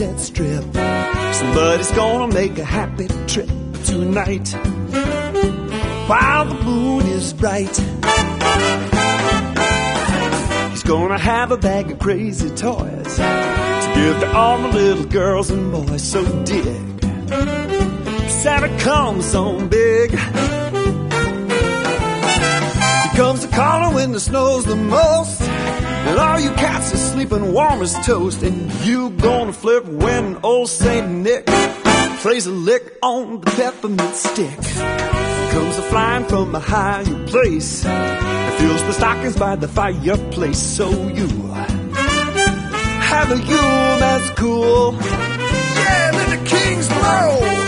sunset strip. Somebody's gonna make a happy trip tonight while the moon is bright. He's gonna have a bag of crazy toys to give to all the little girls and boys. So dig. Santa comes on big. He comes a calling when the snow's the most. And all you cats are sleeping warm as toast. And you gonna flip when old Saint Nick plays a lick on the peppermint stick. Comes a flying from a higher place. And fills the stockings by the fireplace. So you have a Yule that's cool. Yeah, let the kings blow.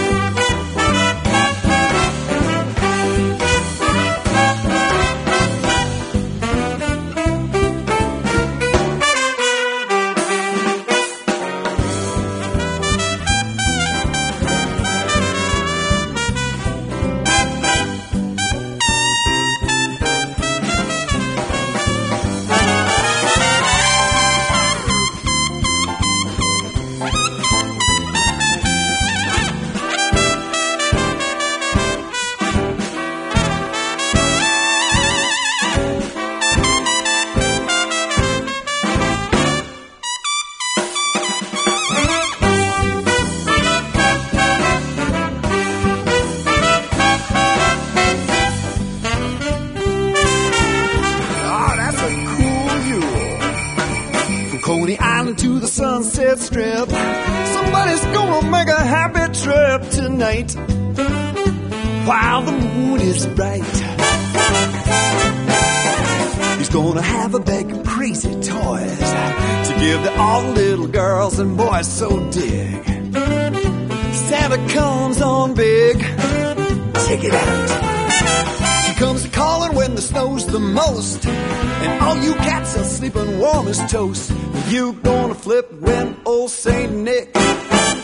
Toast. You gonna flip when old Saint Nick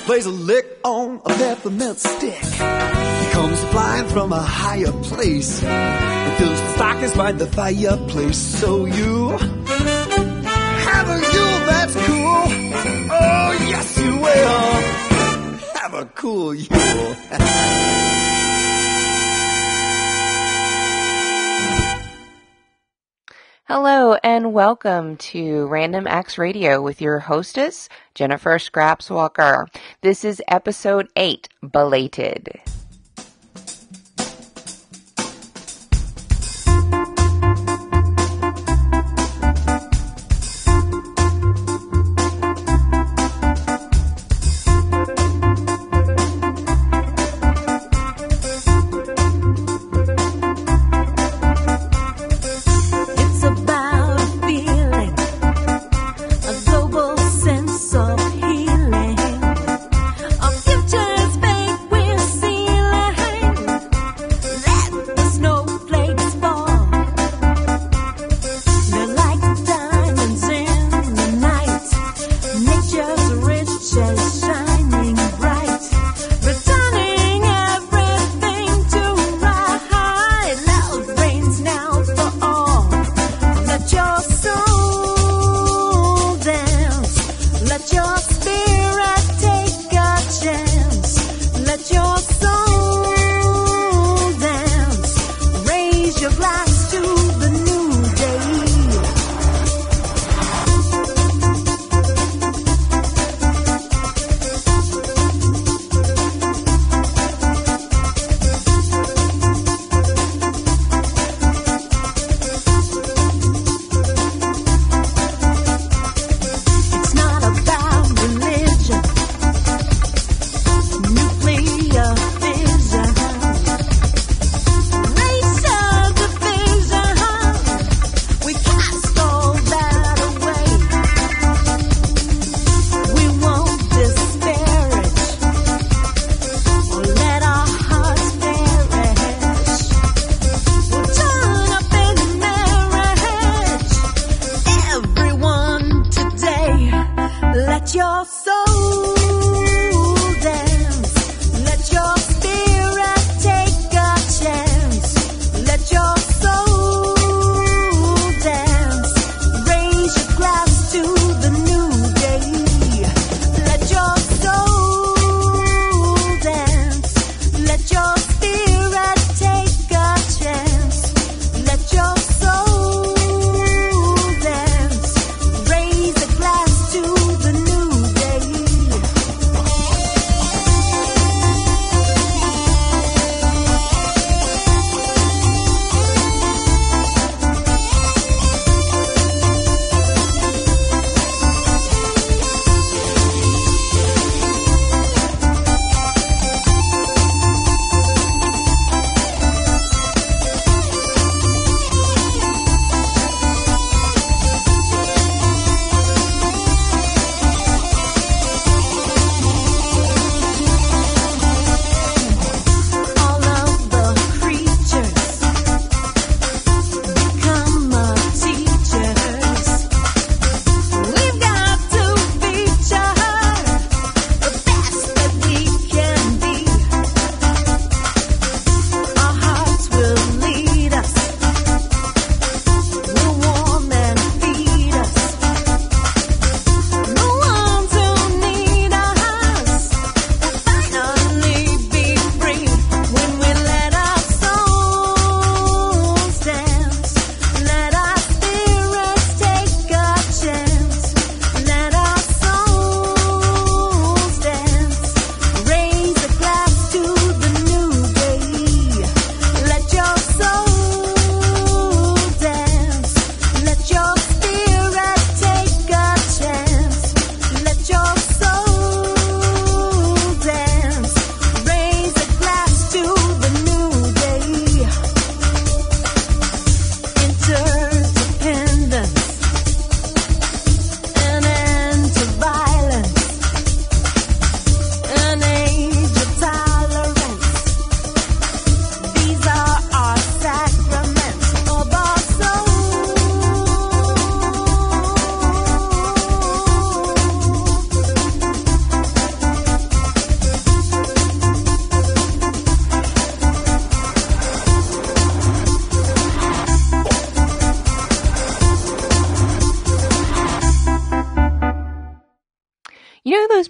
plays a lick on a peppermint stick. He comes flying from a higher place. And fills stockings by the fireplace. So you have a Yule that's cool. Oh, yes, you will. Have a cool Yule. welcome to Random Acts Radio with your hostess, Jennifer Scraps Walker. This is episode 8, Belated.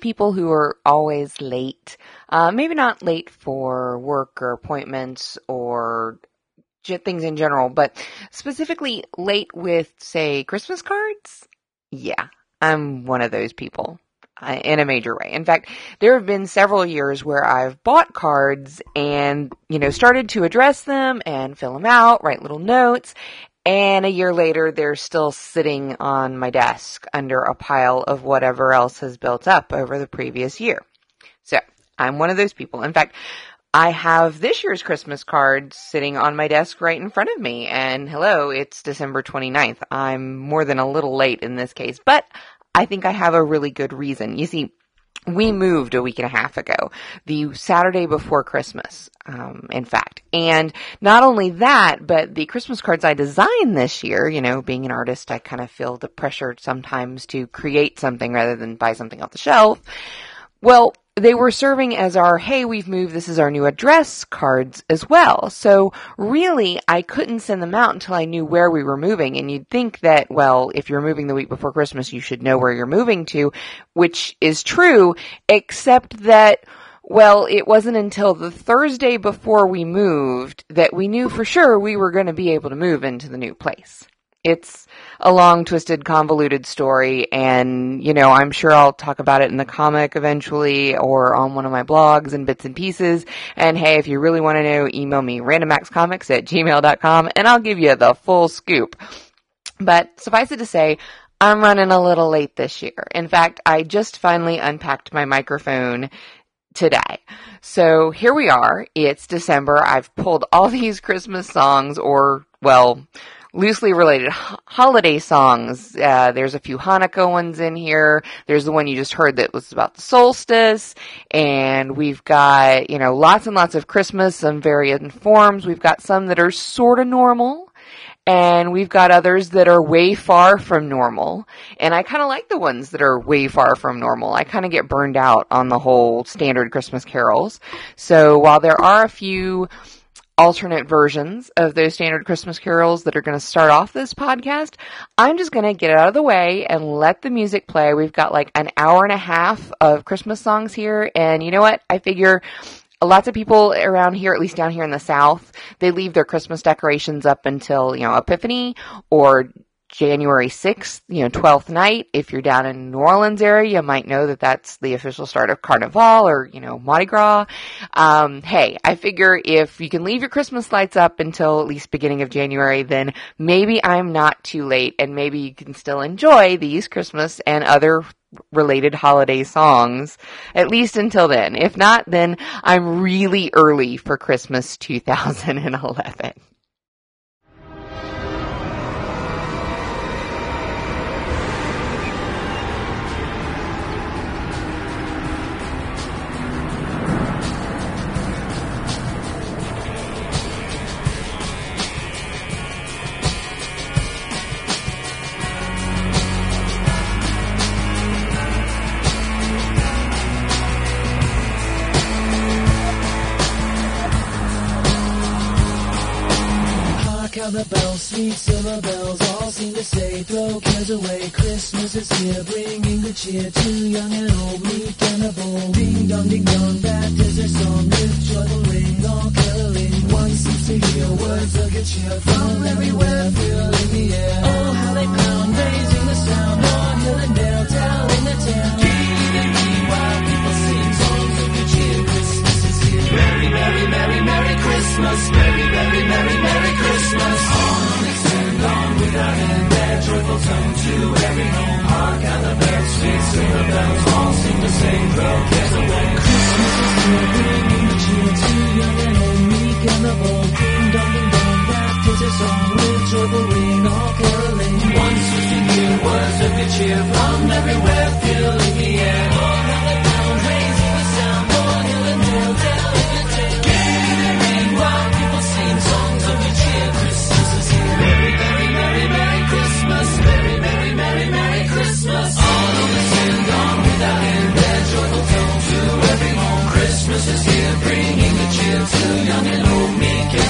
People who are always late. Uh, maybe not late for work or appointments or things in general, but specifically late with, say, Christmas cards. Yeah, I'm one of those people uh, in a major way. In fact, there have been several years where I've bought cards and, you know, started to address them and fill them out, write little notes. And a year later, they're still sitting on my desk under a pile of whatever else has built up over the previous year. So I'm one of those people. In fact, I have this year's Christmas card sitting on my desk right in front of me. And hello, it's December 29th. I'm more than a little late in this case, but I think I have a really good reason. You see, we moved a week and a half ago, the Saturday before Christmas, um, in fact. And not only that, but the Christmas cards I designed this year, you know, being an artist, I kind of feel the pressure sometimes to create something rather than buy something off the shelf. Well, they were serving as our, hey, we've moved, this is our new address cards as well. So really, I couldn't send them out until I knew where we were moving. And you'd think that, well, if you're moving the week before Christmas, you should know where you're moving to, which is true, except that well, it wasn't until the Thursday before we moved that we knew for sure we were going to be able to move into the new place. It's a long, twisted, convoluted story, and, you know, I'm sure I'll talk about it in the comic eventually or on one of my blogs and bits and pieces. And hey, if you really want to know, email me randomactscomics at gmail.com and I'll give you the full scoop. But suffice it to say, I'm running a little late this year. In fact, I just finally unpacked my microphone today. So here we are. It's December. I've pulled all these Christmas songs or, well, loosely related holiday songs. Uh, there's a few Hanukkah ones in here. There's the one you just heard that was about the solstice. And we've got, you know, lots and lots of Christmas in varying forms. We've got some that are sort of normal. And we've got others that are way far from normal. And I kind of like the ones that are way far from normal. I kind of get burned out on the whole standard Christmas carols. So while there are a few alternate versions of those standard Christmas carols that are going to start off this podcast, I'm just going to get it out of the way and let the music play. We've got like an hour and a half of Christmas songs here. And you know what? I figure lots of people around here, at least down here in the South, they leave their Christmas decorations up until, you know, Epiphany or January 6th, you know, 12th night. If you're down in New Orleans area, you might know that that's the official start of Carnival or, you know, Mardi Gras. Um, hey, I figure if you can leave your Christmas lights up until at least beginning of January, then maybe I'm not too late and maybe you can still enjoy these Christmas and other related holiday songs, at least until then. If not, then I'm really early for Christmas 2011. The sweet silver bells, all seem to say, throw cares away. Christmas is here, bringing good cheer to young and old, meek and a bold. Ding dong, ding dong, that is their song, with joyful ring, all caroling. One seems to hear words of good cheer from everywhere, filling the air. Oh, how they pound, raising the sound, on hill and dale, telling the tale. While people sing songs of good cheer. Christmas is here. Merry, merry, merry, merry Christmas. Merry, merry, merry, merry Christmas. Tone to every home. Hark how the bells, sweet silver bells, all seem to say, throw cares away. Christmas is here, bringing the cheer to young and old, meek and the bold. Ding dong, ding dong, that is a song with joyful ring, all caroling. Once was to hear words of good cheer from everywhere, filling Christmas is here, bringing the chill to young and old, Me. and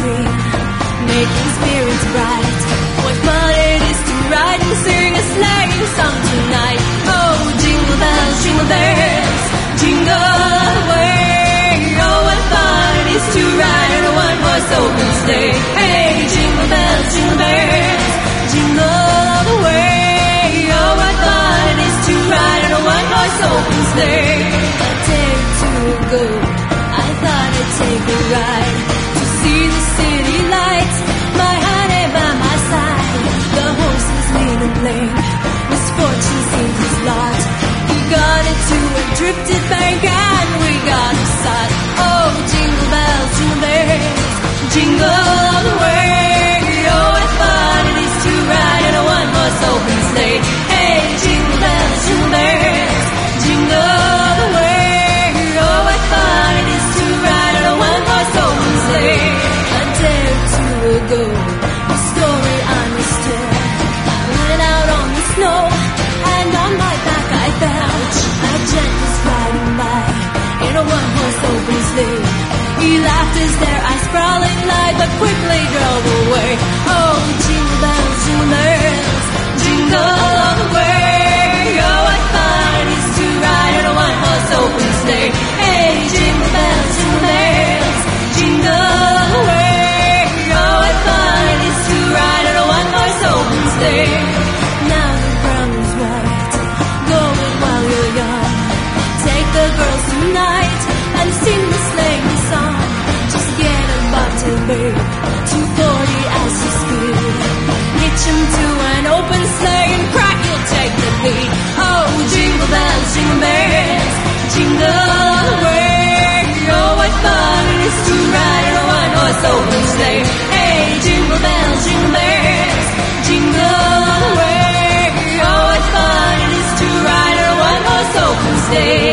making spirits bright. What fun it is to ride and sing a sleighing song tonight. Oh, jingle bells, jingle bells, jingle all the way. Oh, what fun it is to ride in a one-horse open sleigh. Hey, jingle bells, jingle bells, jingle all the way. Oh, what fun it is to ride in a one-horse open sleigh. Two ago, I thought I'd take a ride leaning lame. Misfortune seemed his lot. He got into a drifted bank and we got upset. Oh, jingle bells, jingle bells, jingle all the way. Oh, what fun it is to ride in a one-horse open sleigh. Quickly drove away. Oh, open sleigh. Hey, jingle bells, jingle bells, jingle all way. Oh, what fun it is to ride a one-horse open sleigh.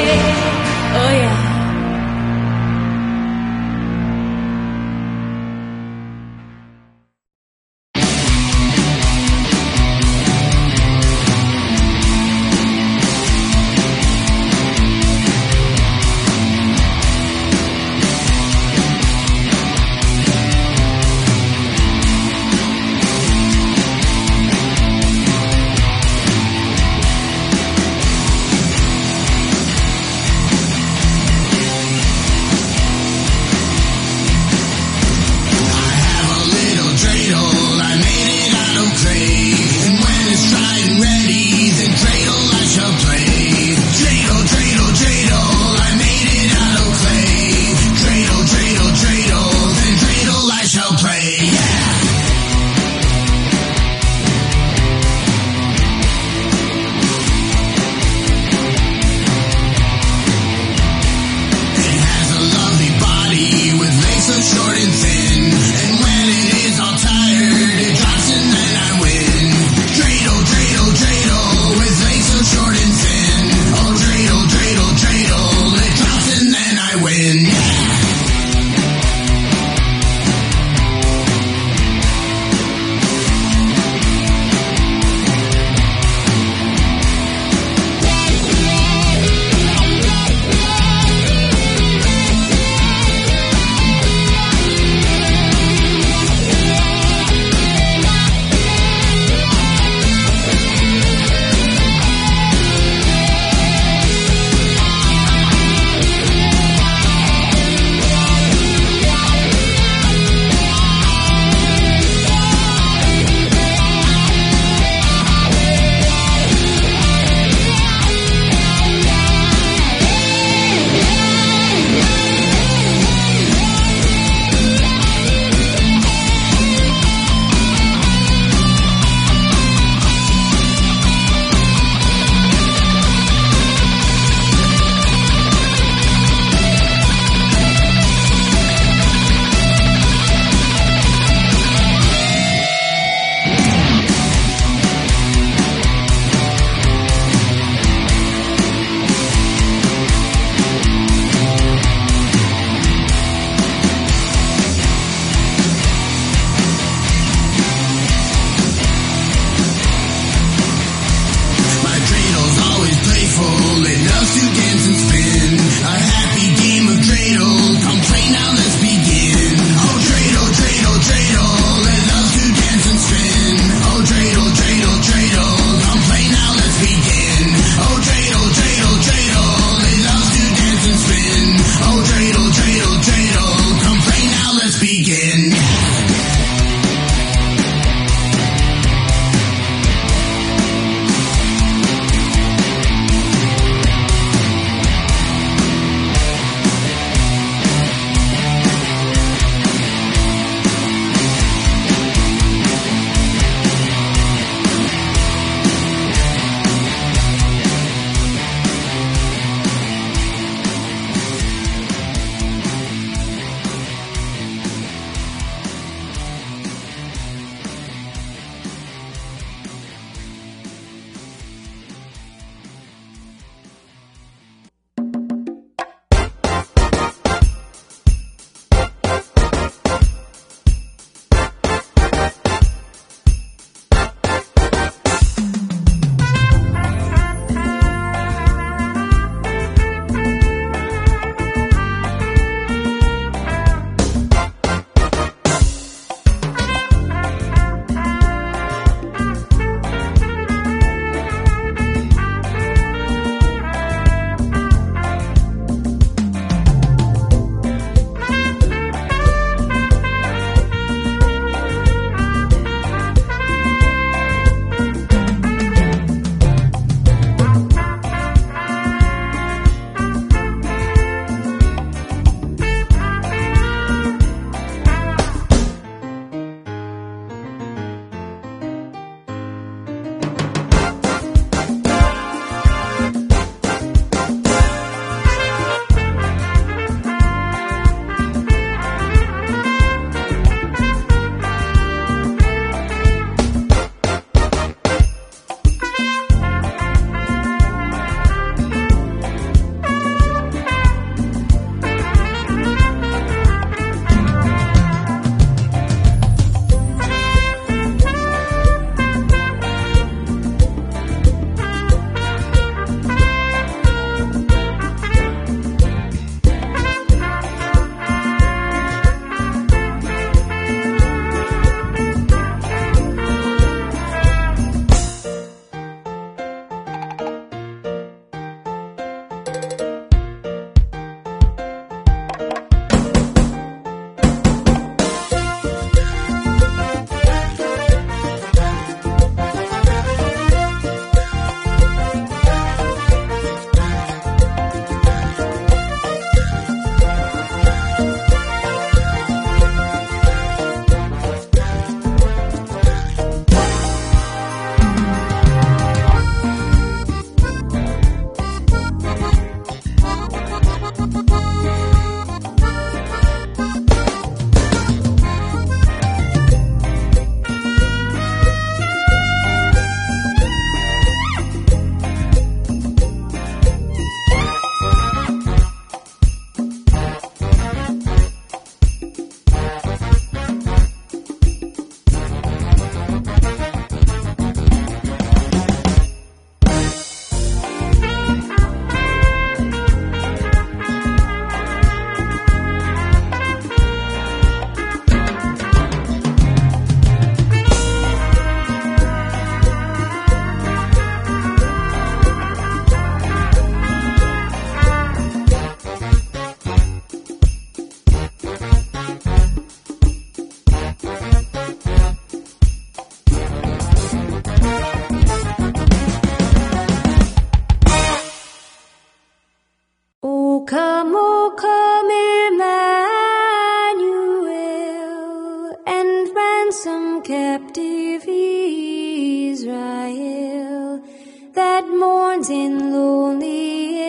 That mourns in lonely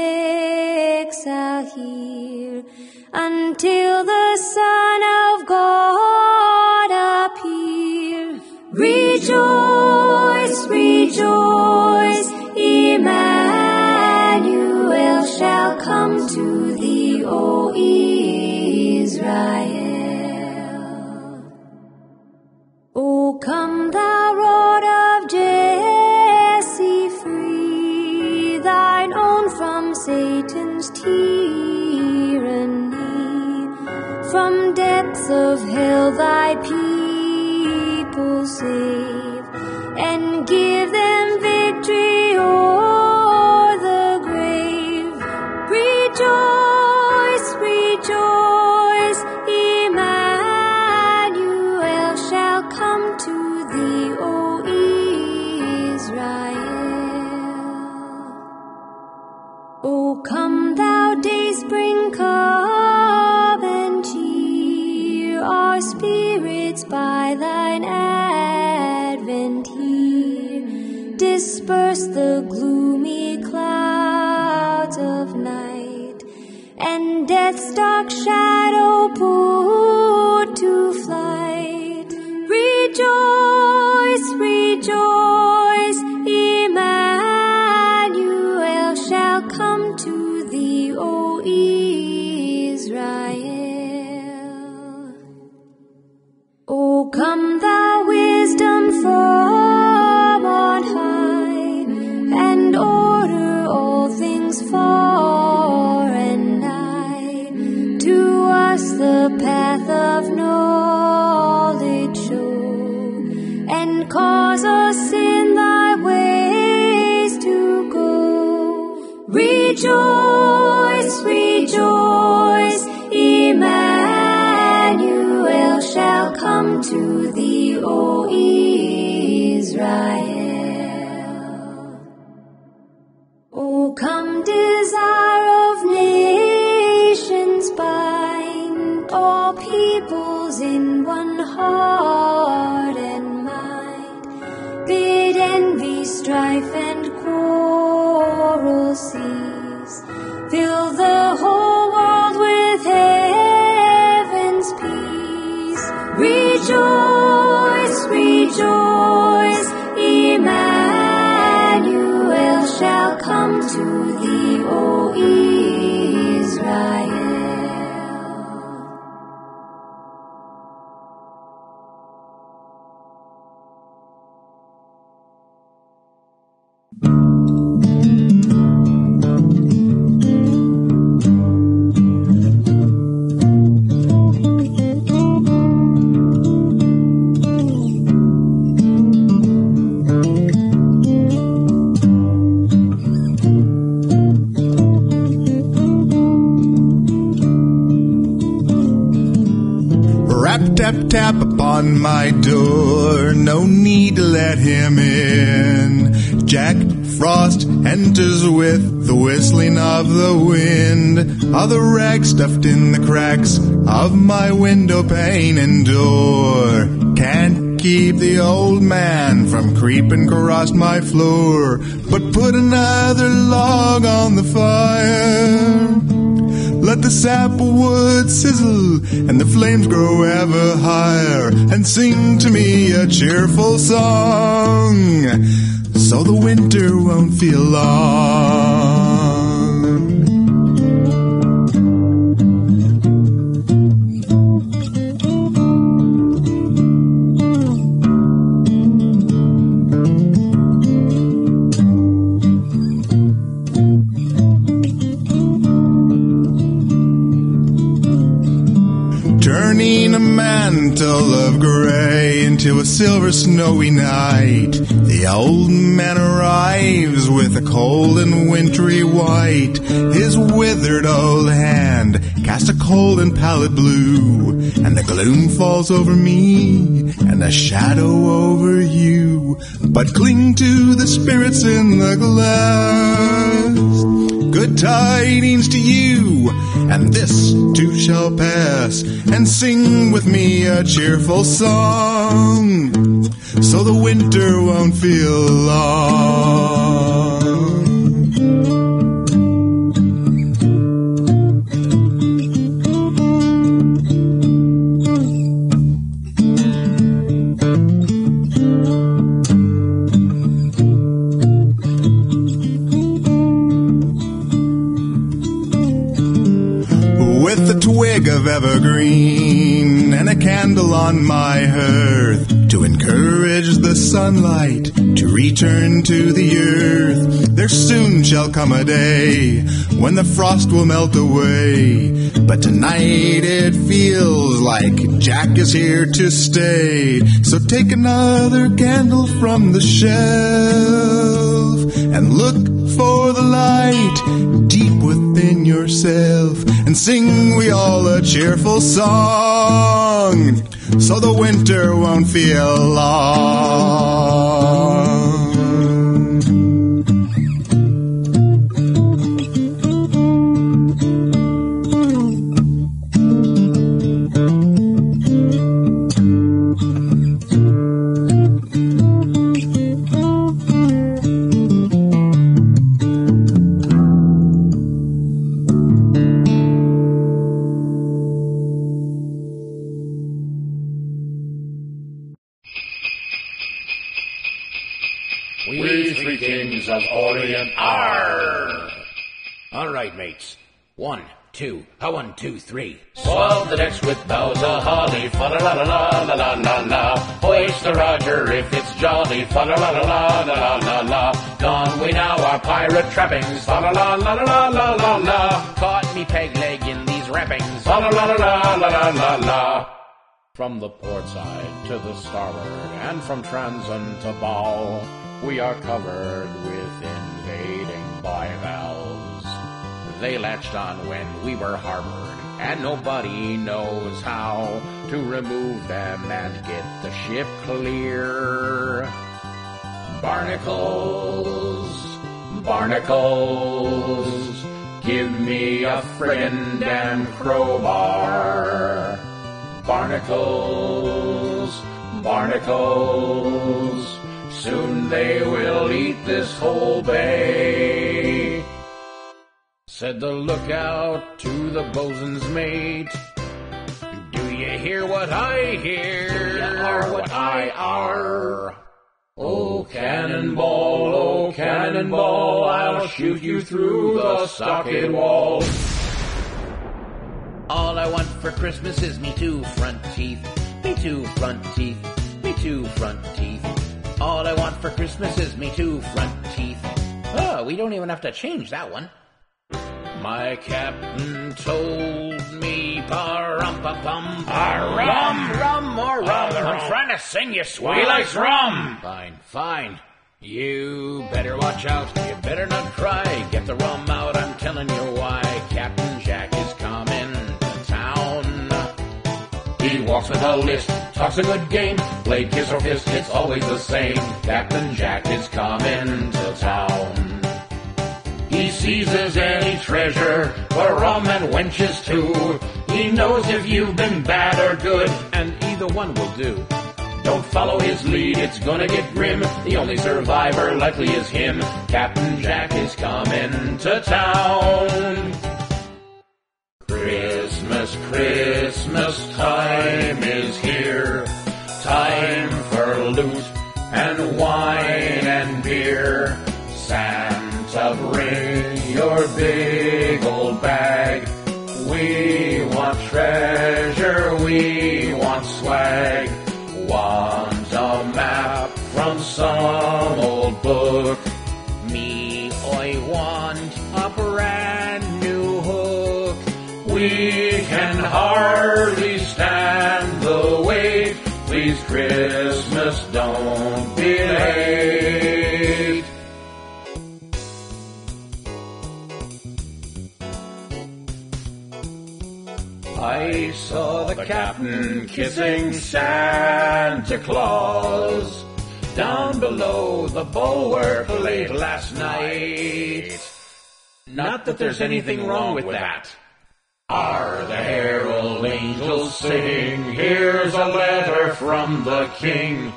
exile here until the Son of hell thy people shadow tap upon my door. No need to let him in. Jack Frost enters with the whistling of the wind. Other rags stuffed in the cracks of my window pane and door. Can't keep the old man from creeping across my floor. But put another log on the fire. Let the sapwood sizzle and the flames grow ever higher and sing to me a cheerful song so the winter won't feel long. Mantle of gray into a silver snowy night. The old man arrives with a cold and wintry white. His withered old hand casts a cold and pallid blue. And the gloom falls over me and a shadow over you. But cling to the spirits in the glass. Good tidings to you and this too shall pass. And sing with me a cheerful song, so the winter won't feel long. Of evergreen and a candle on my hearth to encourage the sunlight to return to the earth. There soon shall come a day when the frost will melt away, but tonight it feels like Jack is here to stay. So take another candle from the shelf and look for the light deep within yourself and sing we all a cheerful song so the winter won't feel long. three kings of Orient are. All right, mates. One, two, a one, two, three. Swab the decks with boughs of holly, fa la la la la la la la. Hoist the Roger if it's jolly, fa la la la la la la la. Gone we now our pirate trappings, fa la la la la la la la. Caught me peg leg in these wrappings, fa la la la la la la la. From the port side to the starboard, and from transom to bow we are covered with invading bivalves. They latched on when we were harbored, and nobody knows how to remove them and get the ship clear. Barnacles, barnacles, give me a friggin' damn crowbar. Barnacles, barnacles, soon they will eat this whole bay. Said the lookout to the bosun's mate. Do you hear what I hear? You are what I are. Oh, cannonball, oh, cannonball, I'll shoot you through the stockade wall. All I want for Christmas is me two front teeth. Me two front teeth. Me two front teeth. All I want for Christmas is me two front teeth. Oh, we don't even have to change that one. My captain told me pa-rum pa pum rum. rum or rum. I'm trying to sing you, We likes rum. Fine, fine. You better watch out. You better not cry. Get the rum out. I'm telling you why. Captain He walks with a list, talks a good game, play kiss or fist, it's always the same. Captain Jack is coming to town. He seizes any treasure, for rum and wenches too. He knows if you've been bad or good, And either one will do. Don't follow his lead, it's gonna get grim. The only survivor likely is him. Captain Jack is coming to town. Christmas, Christmas time is here. Time for loot and wine and beer. Santa, bring your big old bag. We want treasure, we want swag. Hardly stand the wait. Please, Christmas, don't be late. I saw the captain kissing Santa Claus down below the bulwark late last night. Not that there's anything wrong with that. Are the herald angels sing? Here's a letter from the king.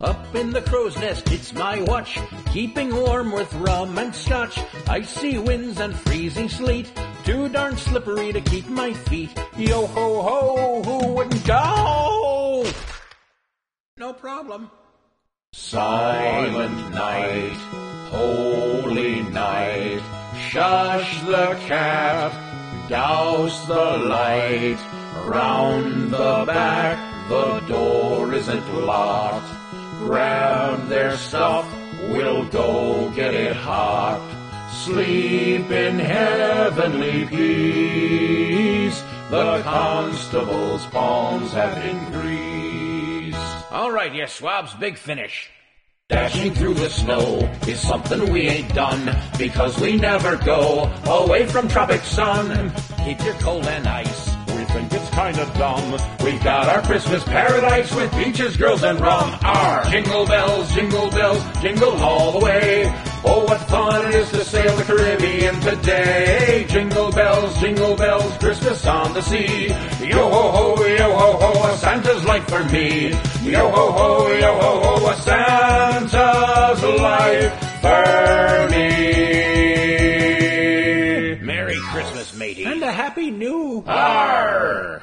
Up in the crow's nest, it's my watch, keeping warm with rum and scotch. Icy winds and freezing sleet, too darn slippery to keep my feet. Yo ho ho, who wouldn't go? No problem. Silent night, holy night, shush the cat, douse the light, round the back, the door isn't locked. Grab their stuff, we'll go get it hot. Sleep in heavenly peace, the constable's palms have been greased. All right, yes, swabs, big finish. Dashing through the snow is something we ain't done because we never go away from tropic sun. Keep your cold and ice. We think it's kinda dumb. We've got our Christmas paradise with beaches, girls, and rum. Our jingle bells, jingle bells, jingle all the way. Oh, what fun it is to sail the Caribbean today. Jingle bells, jingle bells, Christmas on the sea. Yo ho ho, yo ho ho, a Santa's life for me. Yo ho ho, yo ho ho, a Santa's life for me. Merry Christmas, matey. And a happy new Arr!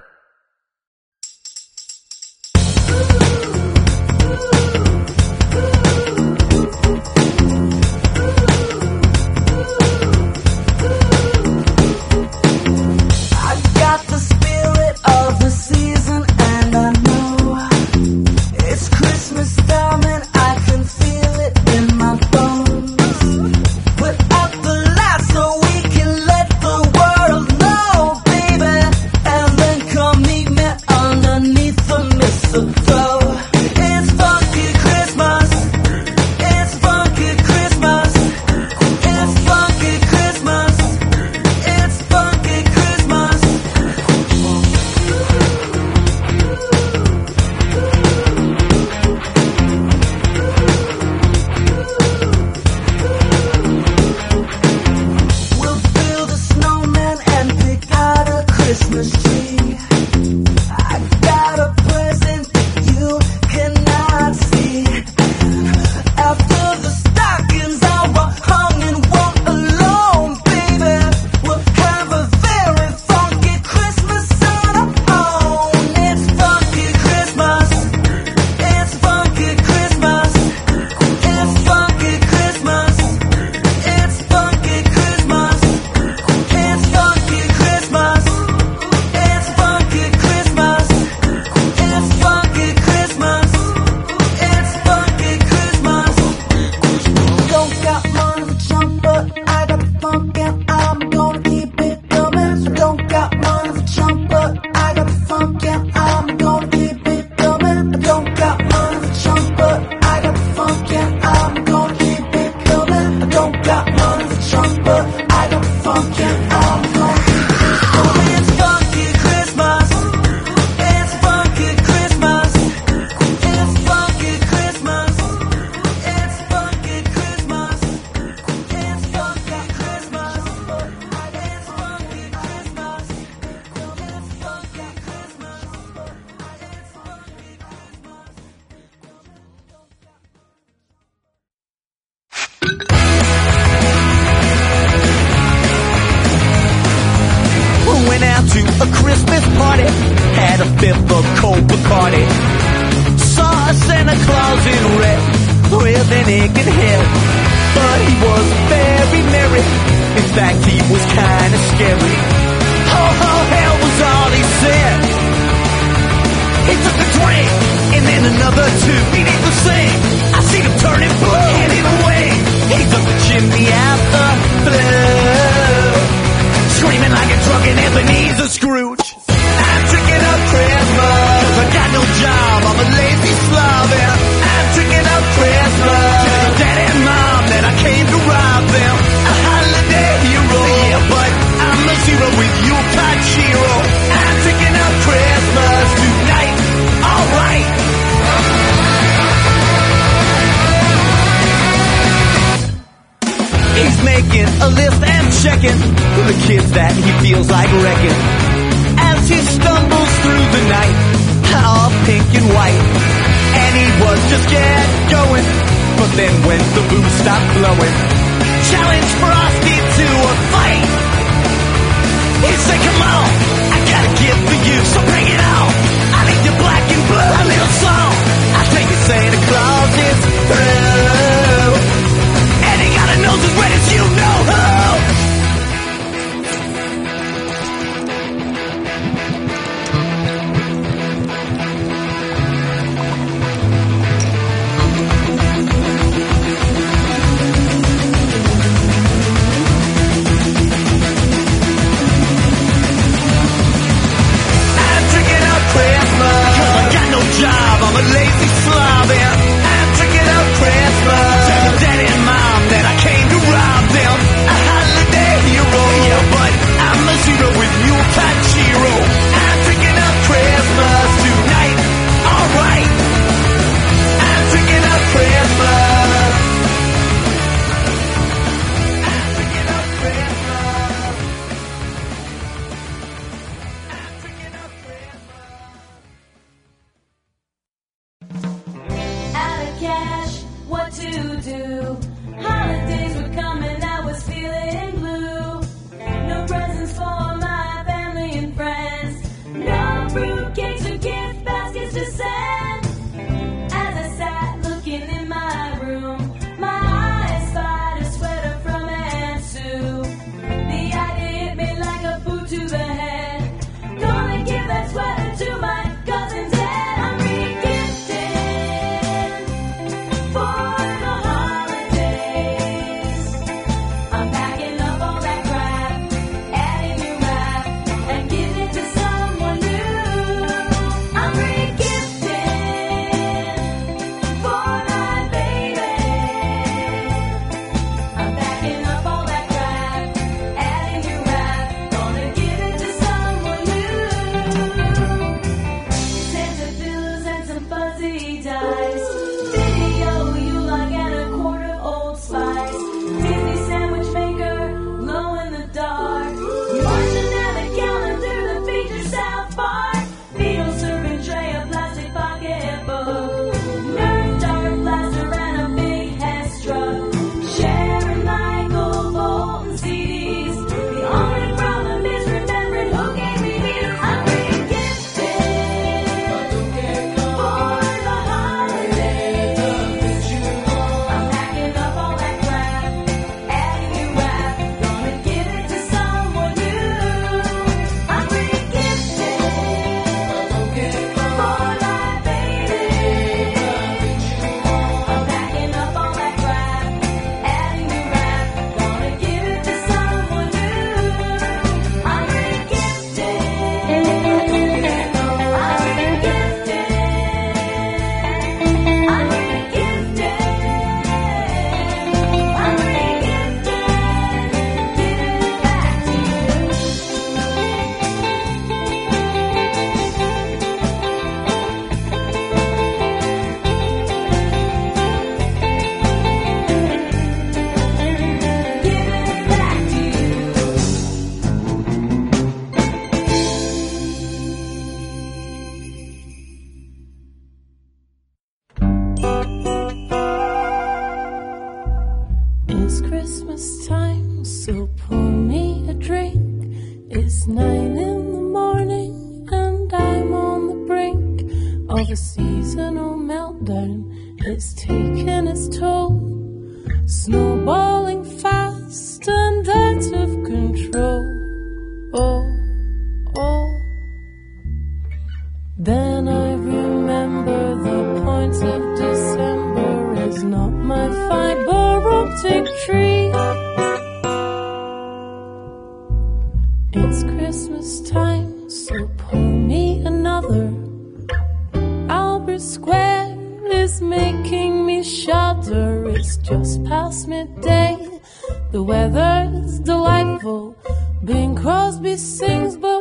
Then I remember the points of December is not my fiber optic tree. It's Christmas time, so pour me another. Albert Square is making me shudder. It's just past midday. The weather's delightful. Bing Crosby sings, but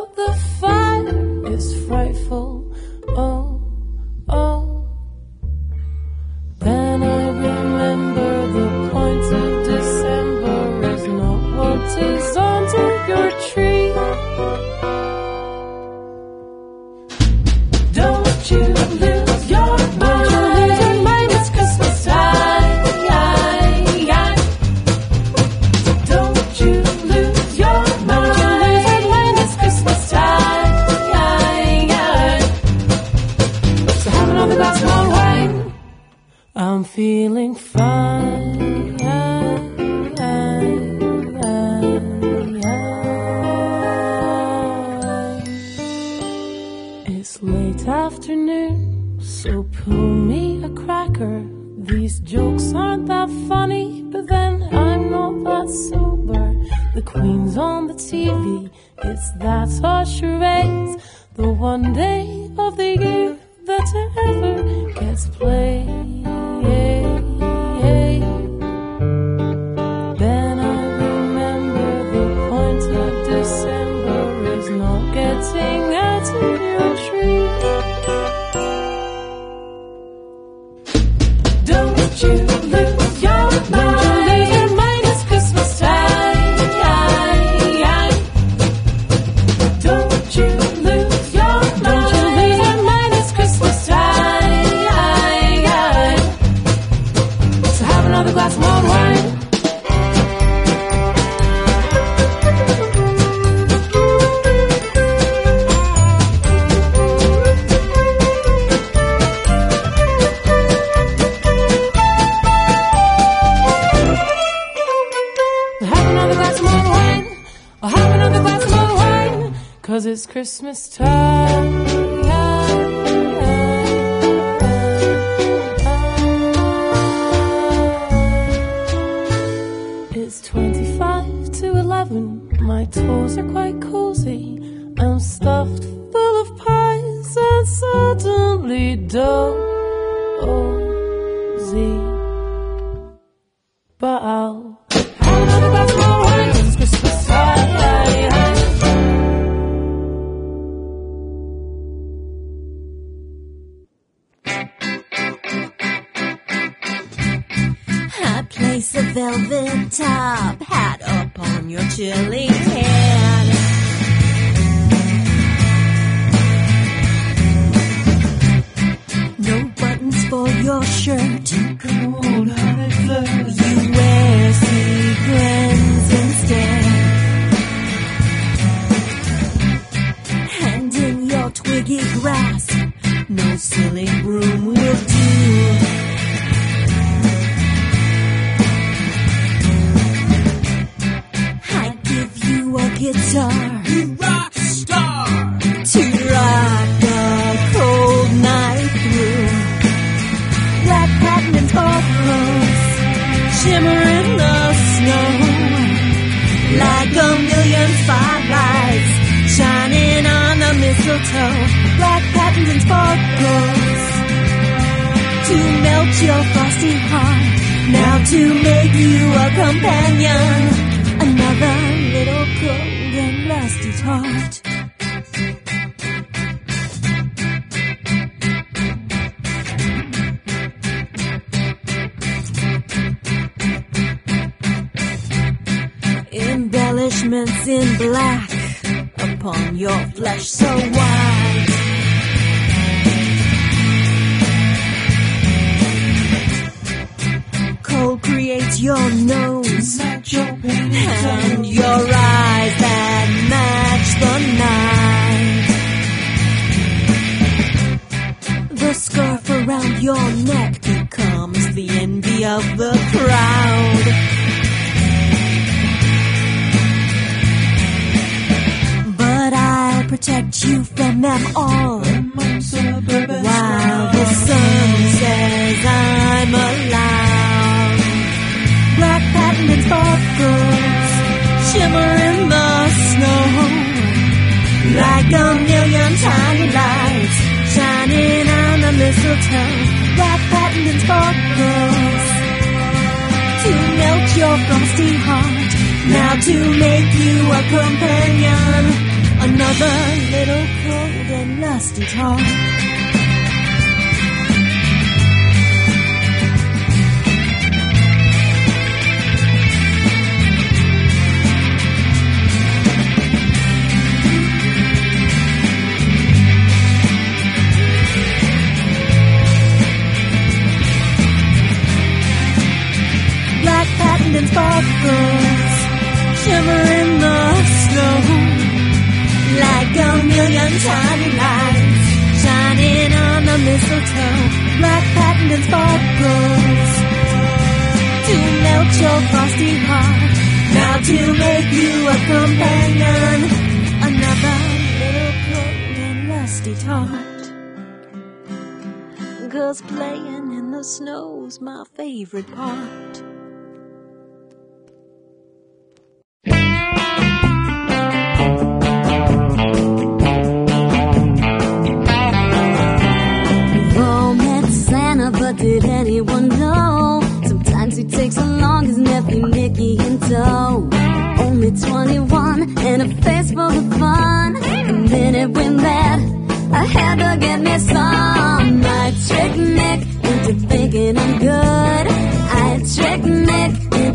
feeling fine. It's late afternoon, so pull me a cracker. These jokes aren't that funny, but then I'm not that sober. The queen's on the TV, it's that or charades. The one day of the year that ever gets played getting is Christmas time. It's 25 to 11. My toes are quite cozy. I'm stuffed full of pies and suddenly dull. top, hat upon your chilly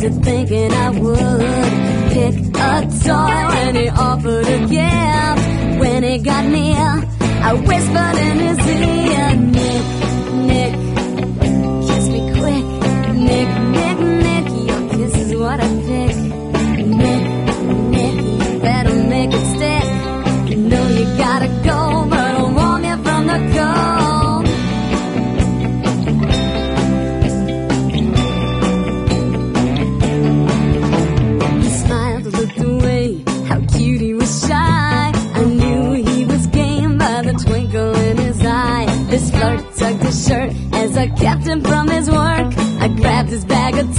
to thinking I would pick a toy when he offered a gift. When he got near, I whispered in his ear.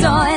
soy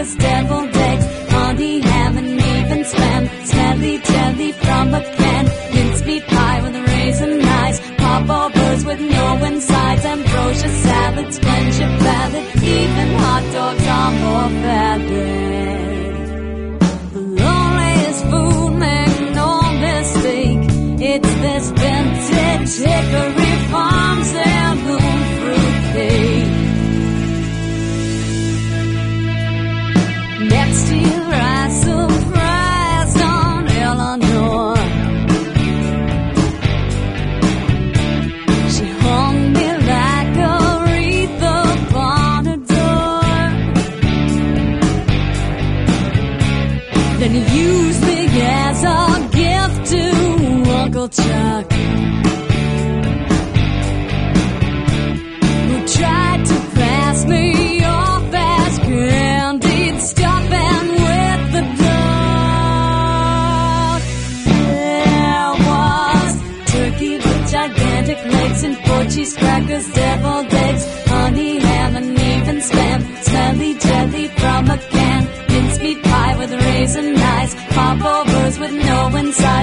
Vegas deviled eggs. Auntie haven't even swam. Smelly jelly from a can. Mincemeat pie with raisin eyes. Pop burgers with no insides. Ambrosia salads, friendship ballad. Even hot dogs are more valid. The loneliest food, make no mistake. It's this vintage hickory.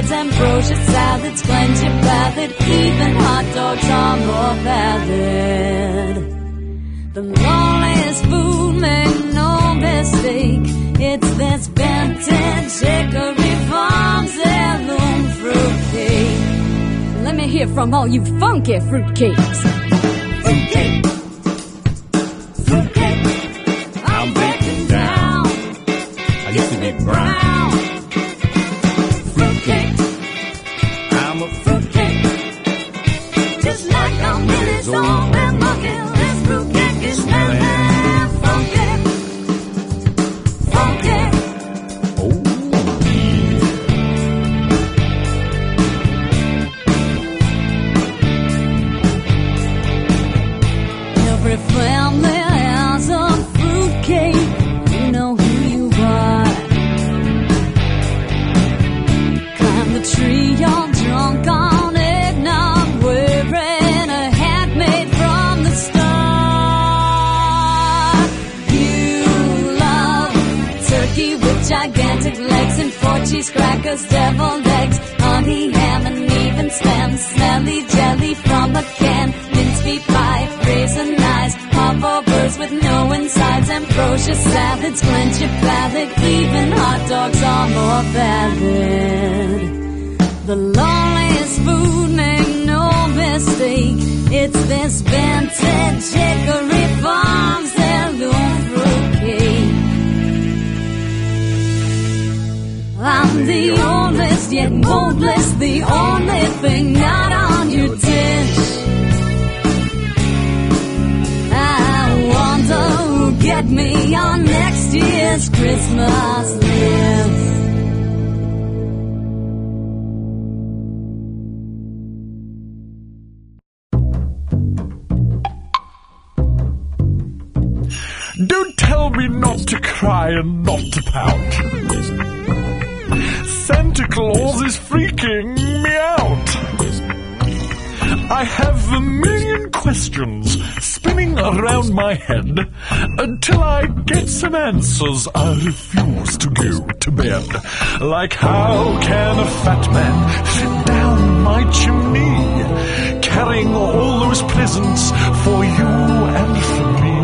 Insides, ambrosia salads, plenty ballad, even hot dogs are more valid. The loneliest food, make no mistake. It's this vintage Hickory Farms heirloom fruitcake. Let me hear from all you funky fruitcakes. Turkey with gigantic legs and four cheese crackers, deviled eggs, honey ham and even spam, smelly jelly from a can, mincemeat pie, raisin eyes, popovers with no insides, ambrosia salads, clench your palate, even hot dogs are more valid. The loneliest food, make no mistake. It's this vintage Hickory Farms heirloom I'm the oldest yet moldless, the only thing not on your dish. I wonder who'll get me on next year's Christmas list. Don't tell me not to cry and not to pout. Santa Claus is freaking me out. I have a million questions spinning around my head. Until I get some answers, I refuse to go to bed. Like, how can a fat man fit down my chimney, carrying all those presents for you and for me?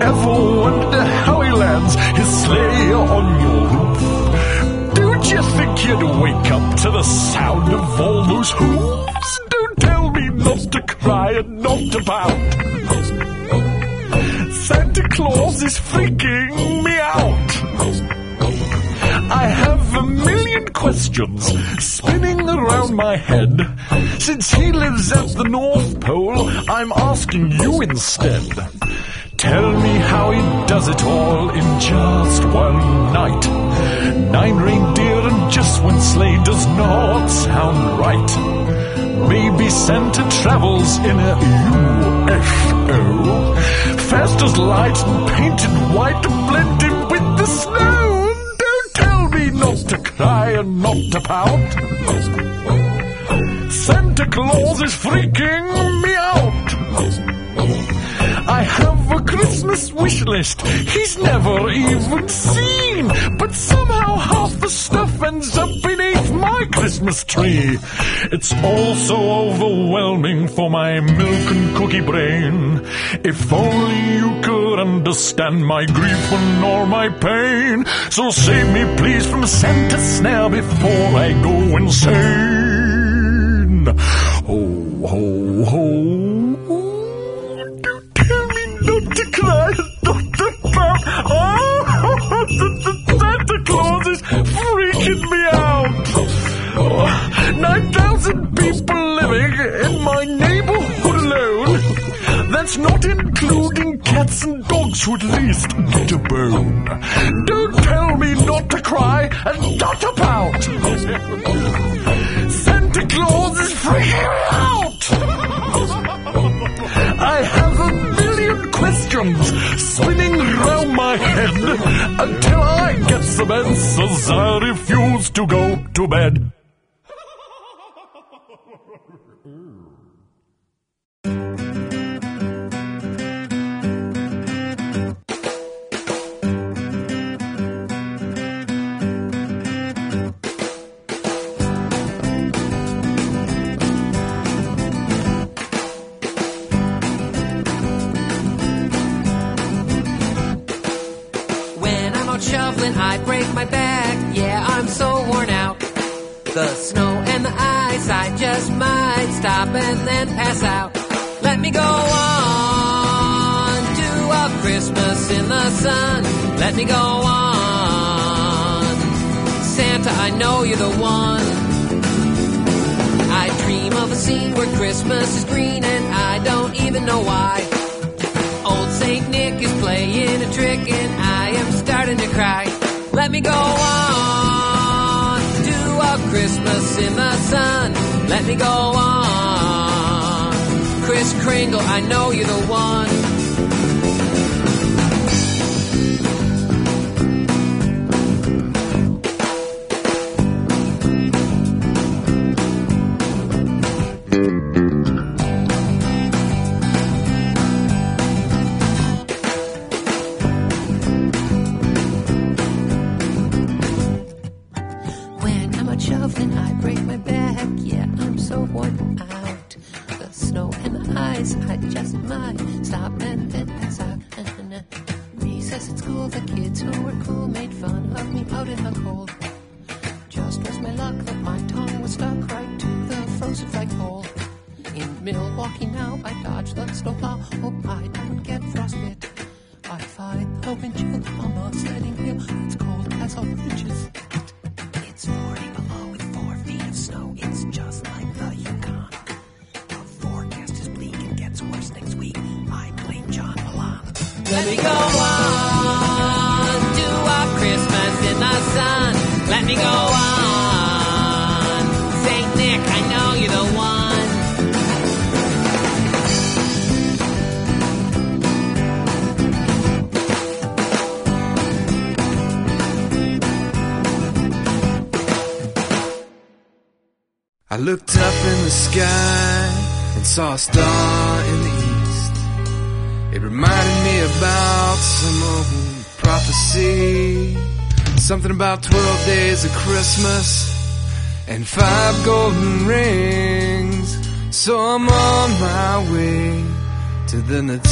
Ever wonder how he lands his sleigh on your roof? You think you'd wake up to the sound of all those hooves? Don't tell me not to cry and not to pout. Santa Claus is freaking me out. I have a million questions spinning around my head. Since he lives at the North Pole, I'm asking you instead. Tell me how he does it all in just one night. Nine reindeer just when sleigh does not sound right. Maybe Santa travels in a UFO. Fast as light and painted white to blend in with the snow. Don't tell me not to cry and not to pout. Santa Claus is freaking me out. I have a Christmas wish list he's never even seen. But somehow half the stuff ends up beneath my Christmas tree. It's all so overwhelming for my milk and cookie brain. If only you could understand my grief and all my pain. So save me please from Santa's snare before I go insane. Ho, ho, ho. To pout. Oh, Santa Claus is freaking me out. Oh, 9,000 people living in my neighborhood alone. That's not including cats and dogs who at least get a bone. Don't tell me not to cry and not to pout. Santa Claus is freaking me out. Questions spinning round my head until I get some answers. I refuse to go to bed. I break my back. Yeah, I'm so worn out. The snow and the ice, I just might stop and then pass out. Let me go on to a Christmas in the sun. Let me go on. Santa, I know you're the one. I dream of a scene where Christmas is green and I don't even know why. Old Saint Nick is playing a trick and I am starting to cry. Let me go on to a Christmas in the sun. Let me go on. Kris Kringle, I know you're the one. Stop and then out. Recess at school, the kids who were cool made fun of me out in the cold. Just was my luck that my tongue was stuck right to the frozen flagpole. In Milwaukee now, I dodge the snowplow. Hope I saw a star in the east. It reminded me about some old prophecy. Something about 12 days of Christmas and five golden rings. So I'm on my way to the Nativity.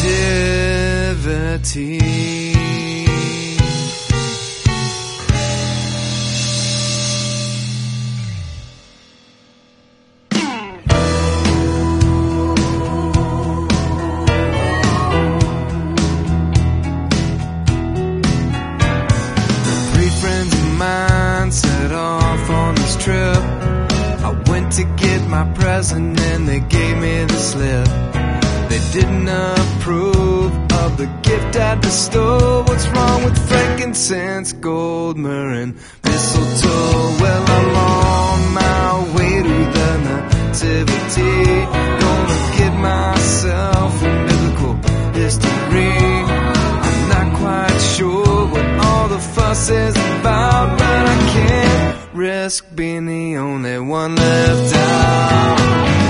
The gift I'd bestow. What's wrong with frankincense, gold, myrrh, and mistletoe? Well, I'm on my way to the nativity. Gonna get myself a biblical history. I'm not quite sure what all the fuss is about, but I can't risk being the only one left out.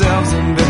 Ourselves in biblical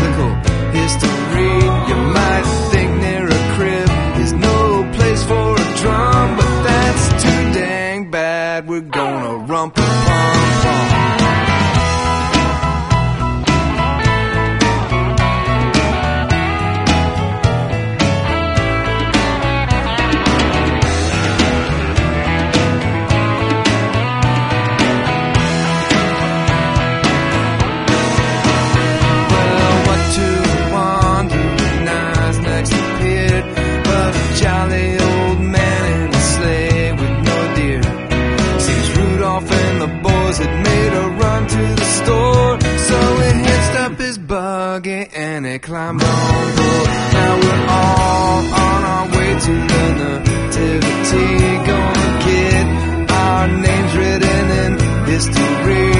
Climb on board. Now we're all on our way to the nativity. Gonna get our names written in history.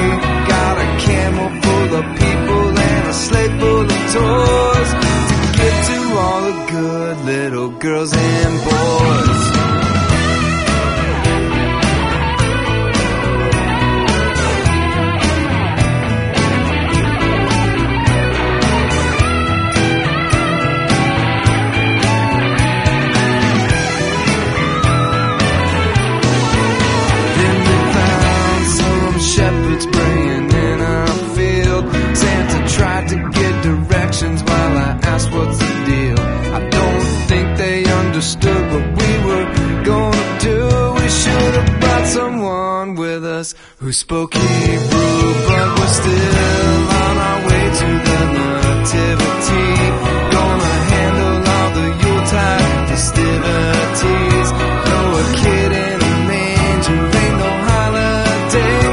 Got a camel full of people and a slate full of toys to get to all the good little girls and boys. spoke Hebrew, but we're still on our way to the nativity. Gonna handle all the Yuletide festivities. No, a kid in a manger ain't no holiday.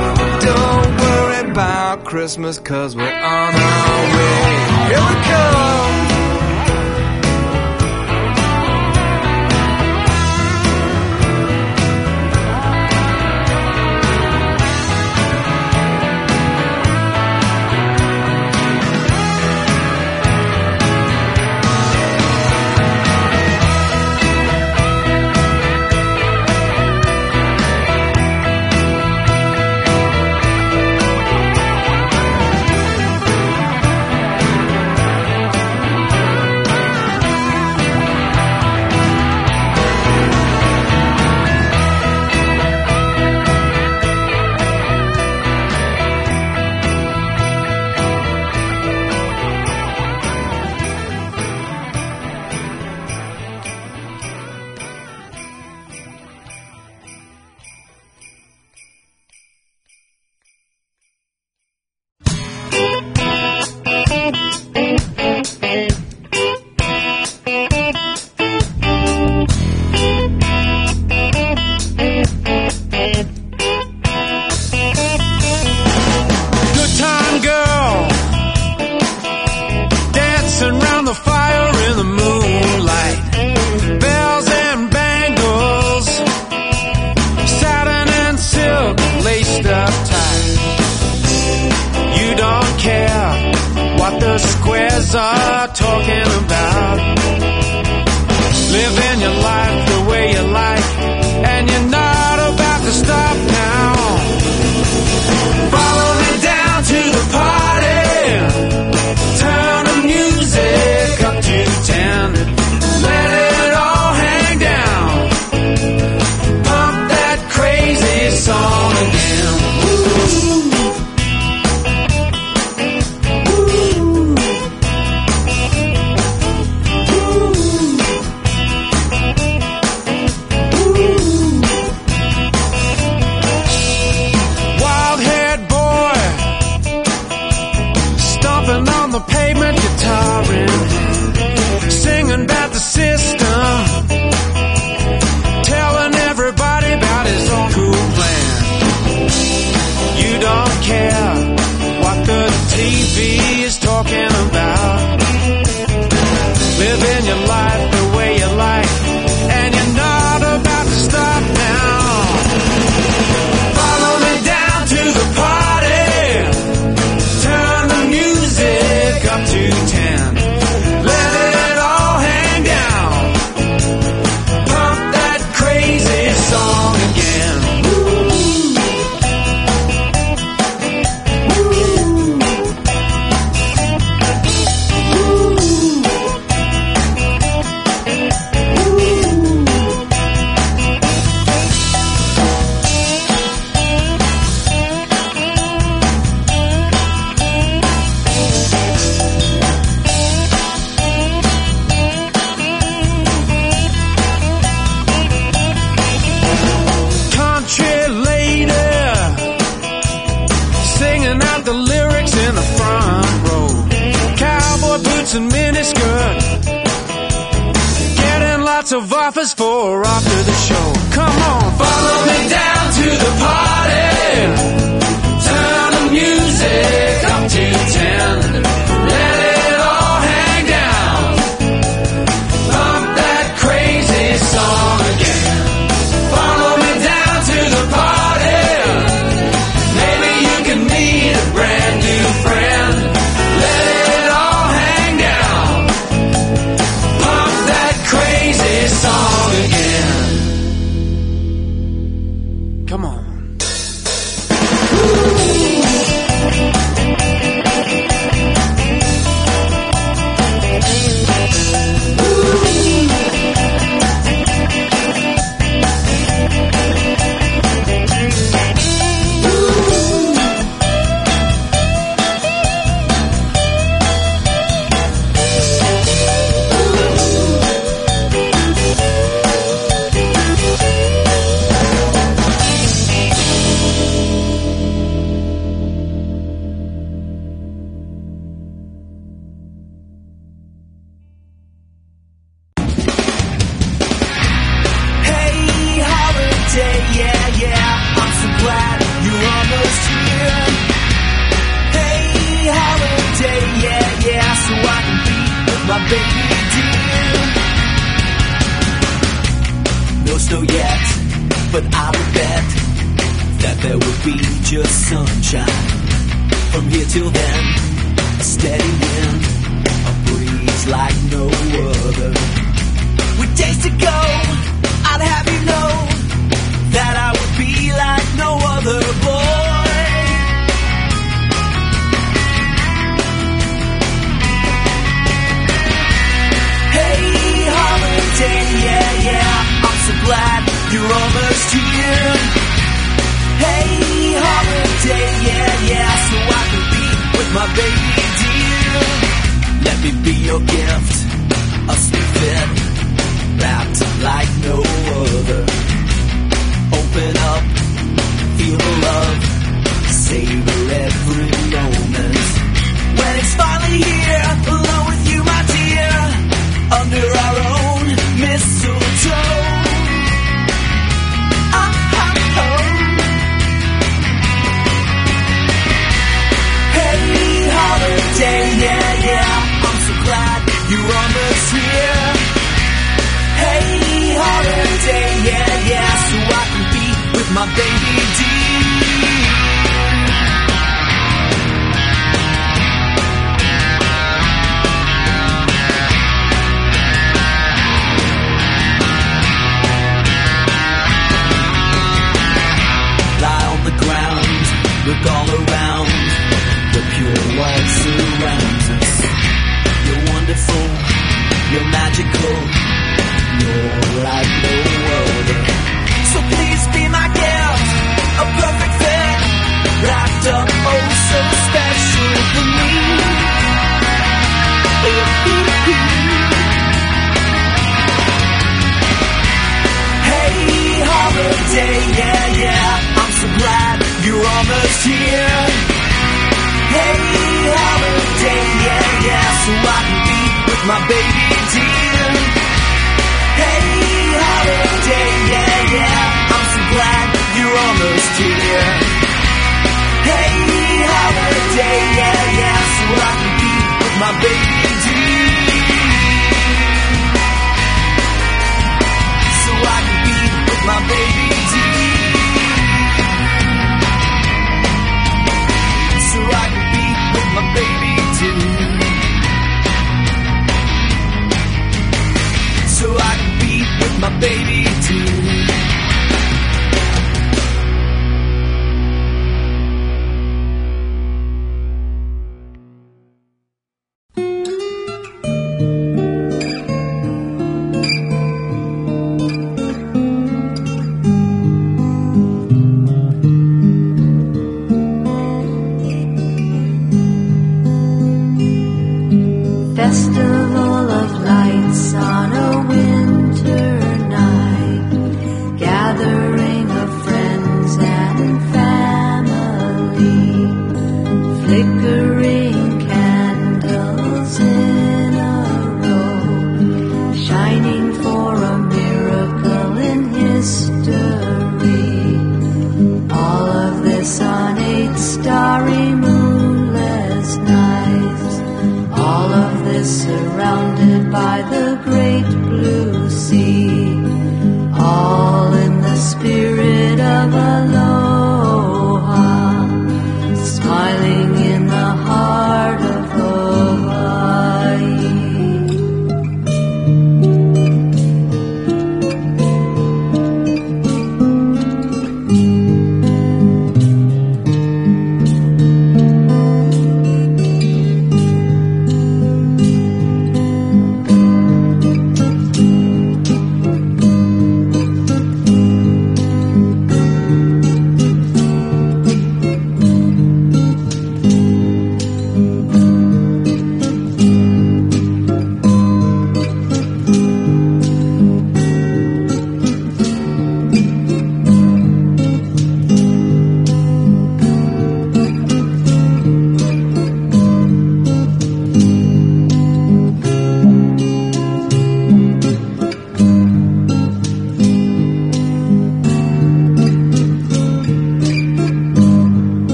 Don't worry about Christmas, cause we're on our way. Here we come!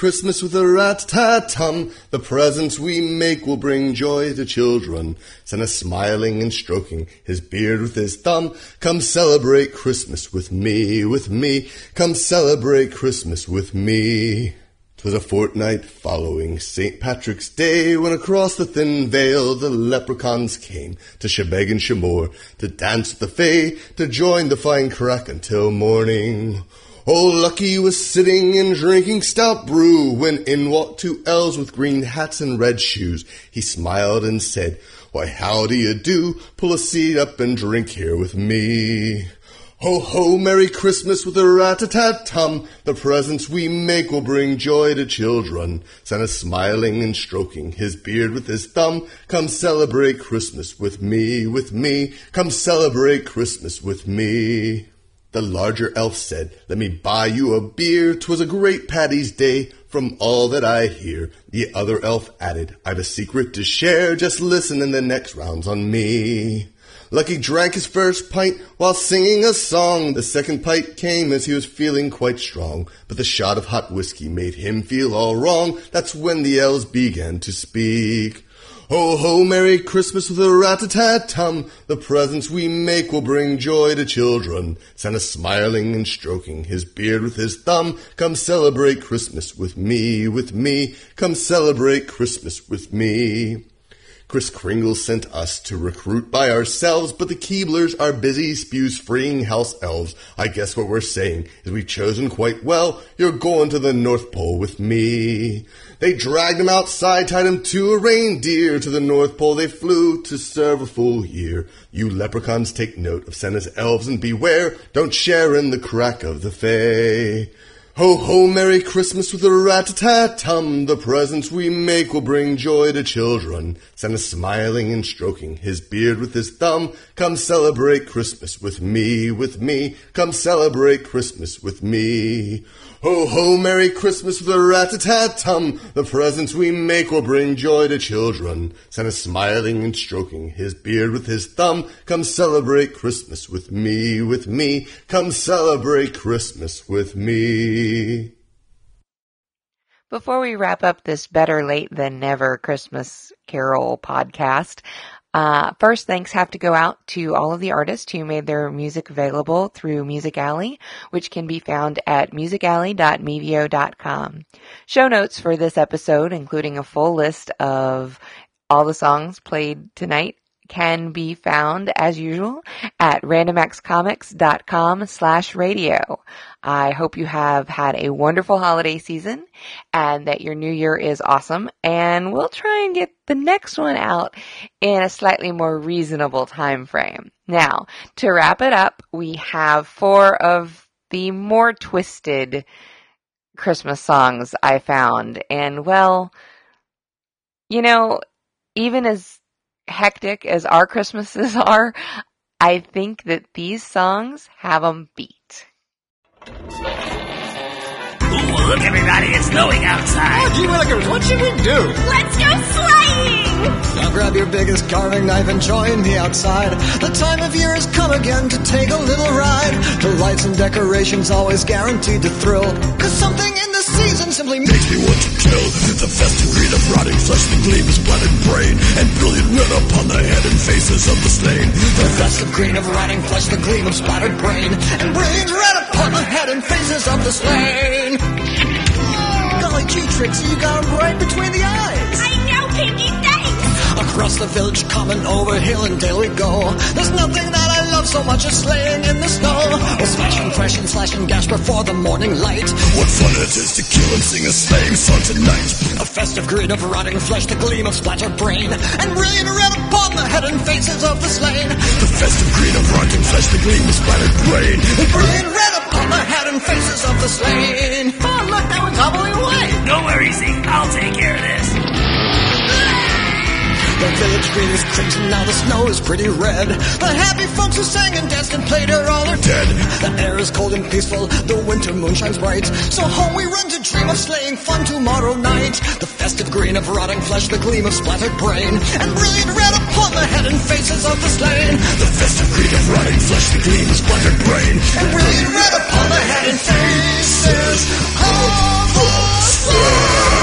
Christmas with a rat-tat-tum. The presents we make will bring joy to children. Santa smiling and stroking his beard with his thumb. Come celebrate Christmas with me, with me. Come celebrate Christmas with me. 'Twas a fortnight following St. Patrick's Day when across the thin veil the leprechauns came to Sheebeg and Sheemore to dance the Fay, to join the fine crack until morning. Old Lucky was sitting and drinking stout brew when in walked two elves with green hats and red shoes. He smiled and said, Why, how do you do? Pull a seat up and drink here with me. Ho, ho, Merry Christmas with a rat-a-tat-tum. The presents we make will bring joy to children. Santa smiling and stroking his beard with his thumb. Come celebrate Christmas with me, with me. Come celebrate Christmas with me. The larger elf said, Let me buy you a beer. 'Twas a great Paddy's Day. From all that I hear, the other elf added, I've a secret to share. Just listen and the next round's on me. Lucky drank his first pint while singing a song. The second pint came as he was feeling quite strong. But the shot of hot whiskey made him feel all wrong. That's when the elves began to speak. Ho ho, Merry Christmas with a rat-a-tat-tum. The presents we make will bring joy to children. Santa smiling and stroking his beard with his thumb. Come celebrate Christmas with me, with me. Come celebrate Christmas with me. Kris Kringle sent us to recruit by ourselves, but the Keeblers are busy spews freeing house elves. I guess what we're saying is we've chosen quite well. You're going to the North Pole with me. They dragged him outside, tied him to a reindeer. To the North Pole they flew to serve a full year. You leprechauns take note of Santa's elves and beware, don't share in the crack of the fay. Ho ho, Merry Christmas with a rat-a-tat-tum. The presents we make will bring joy to children. Santa smiling and stroking his beard with his thumb. Come celebrate Christmas with me, with me. Come celebrate Christmas with me. Ho ho, Merry Christmas with a rat-a-tat-tum. The presents we make will bring joy to children. Santa smiling and stroking his beard with his thumb. Come celebrate Christmas with me, with me. Come celebrate Christmas with me. Before we wrap up this better late than never Christmas Carol podcast, uh, first thanks have to go out to all of the artists who made their music available through Music Alley, which can be found at musicalley.mevio.com. Show notes for this episode, including a full list of all the songs played tonight, can be found as usual at randomactscomics.com slash radio. I hope you have had a wonderful holiday season and that your new year is awesome and we'll try and get the next one out in a slightly more reasonable time frame. Now, to wrap it up, we have four of the more twisted Christmas songs I found and well, you know, even as hectic as our Christmases are, I think that these songs have them beat. Look, everybody, it's snowing outside. Oh, gee willikers, what should we do? Let's go sleighing! Now grab your biggest carving knife and join me outside. The time of year has come again to take a little ride. The lights and decorations always guaranteed to thrill. Cause something in the season simply makes me want to kill. The festive green of rotting flesh, the gleam of splattered brain, and brilliant red upon the head and faces of the slain. The festive green of rotting flesh, the gleam of splattered brain, and brilliant red upon the head and faces of the slain. Golly gee, Trixie, you got 'em right between the eyes. I know, Pinky, thanks! Across the village, common over hill and dale we go. There's nothing that I love so much as sleighing in the snow. We'll smash and crash and slash and gash before the morning light. What fun it is to kill and sing a sleighing song tonight. A festive grid of rotting flesh, the gleam of splattered brain, and brilliant red upon the head and faces of the slain. The festive grid of rotting flesh, the gleam of splattered brain, and brilliant red upon the head and faces of the slain. Oh, look, that one's hobbling away. Don't worry, Zeke. I'll take care of this. The village green is crimson, now the snow is pretty red. The happy folks who sang and danced and played are all are dead. The air is cold and peaceful, the winter moon shines bright. So home we run to dream of slaying fun tomorrow night. The festive green of rotting flesh, the gleam of splattered brain, and brilliant red upon the head and faces of the slain. The festive green of rotting flesh, the gleam of splattered brain, and brilliant red upon the head and faces of the slain.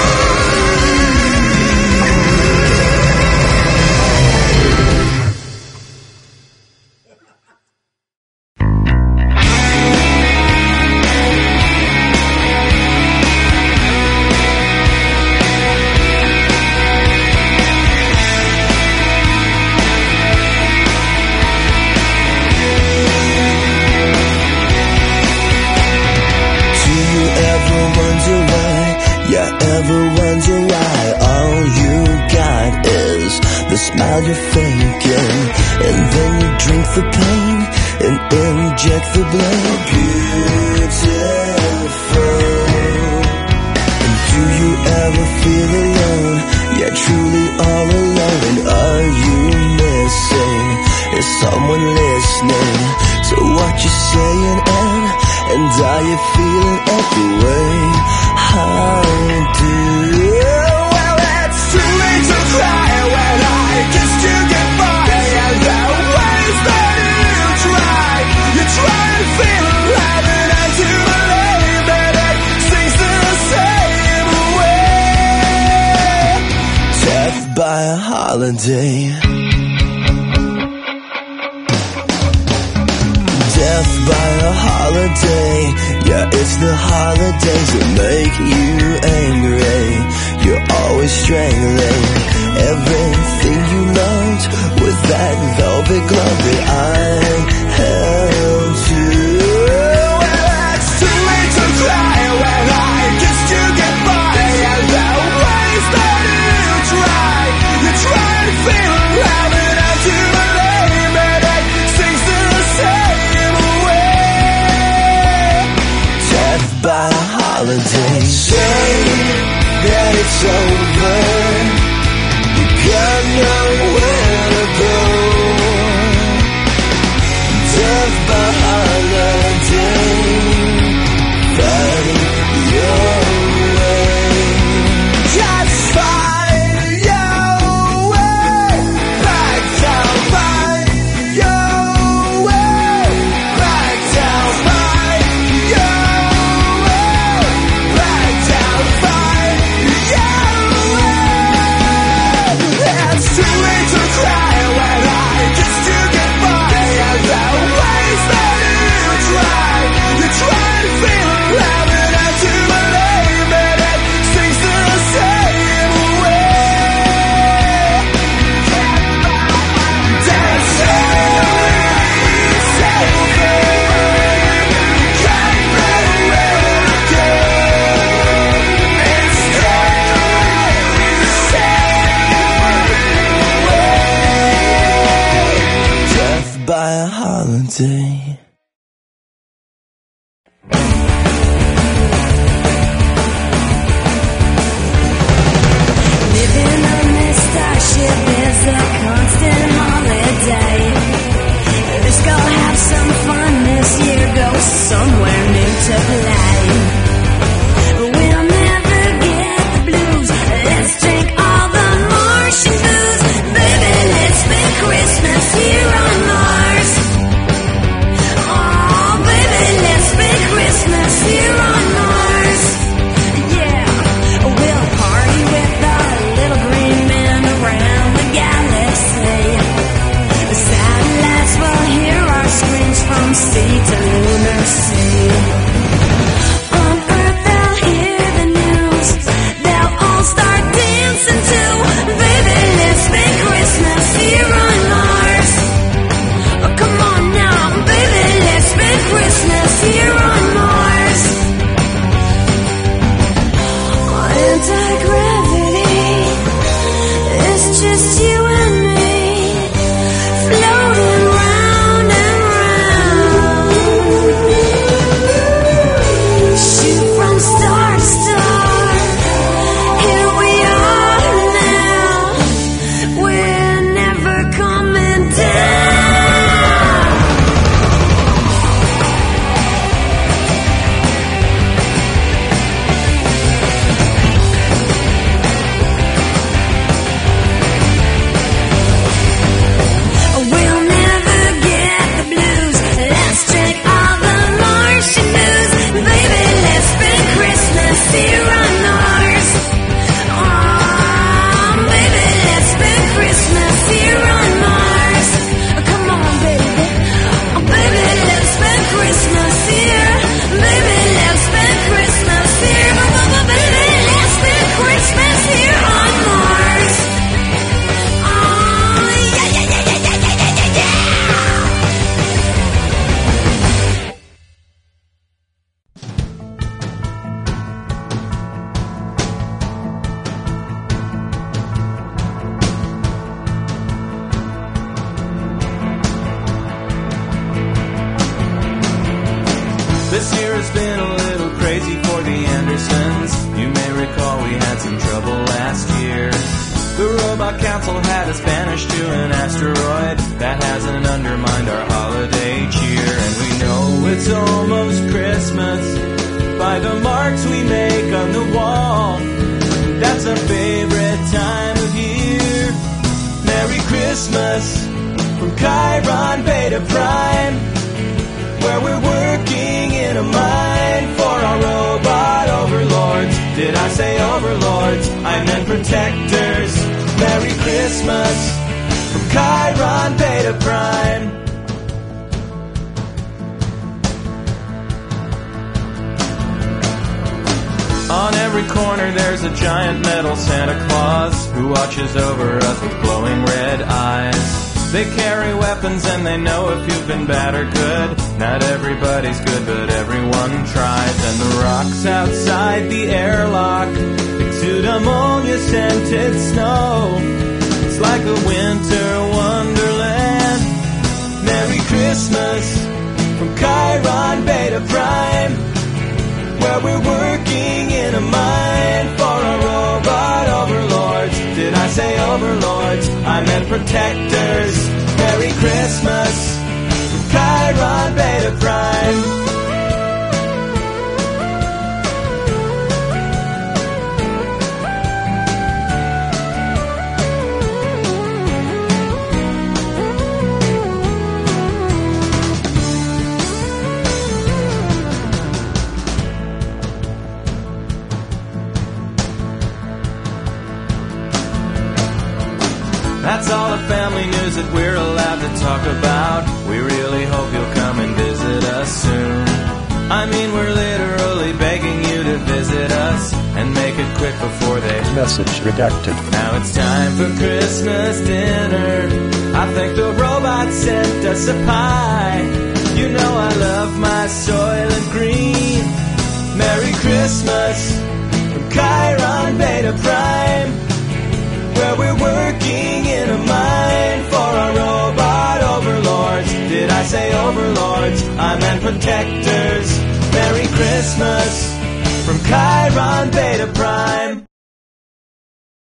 By a holiday. Say that it's over.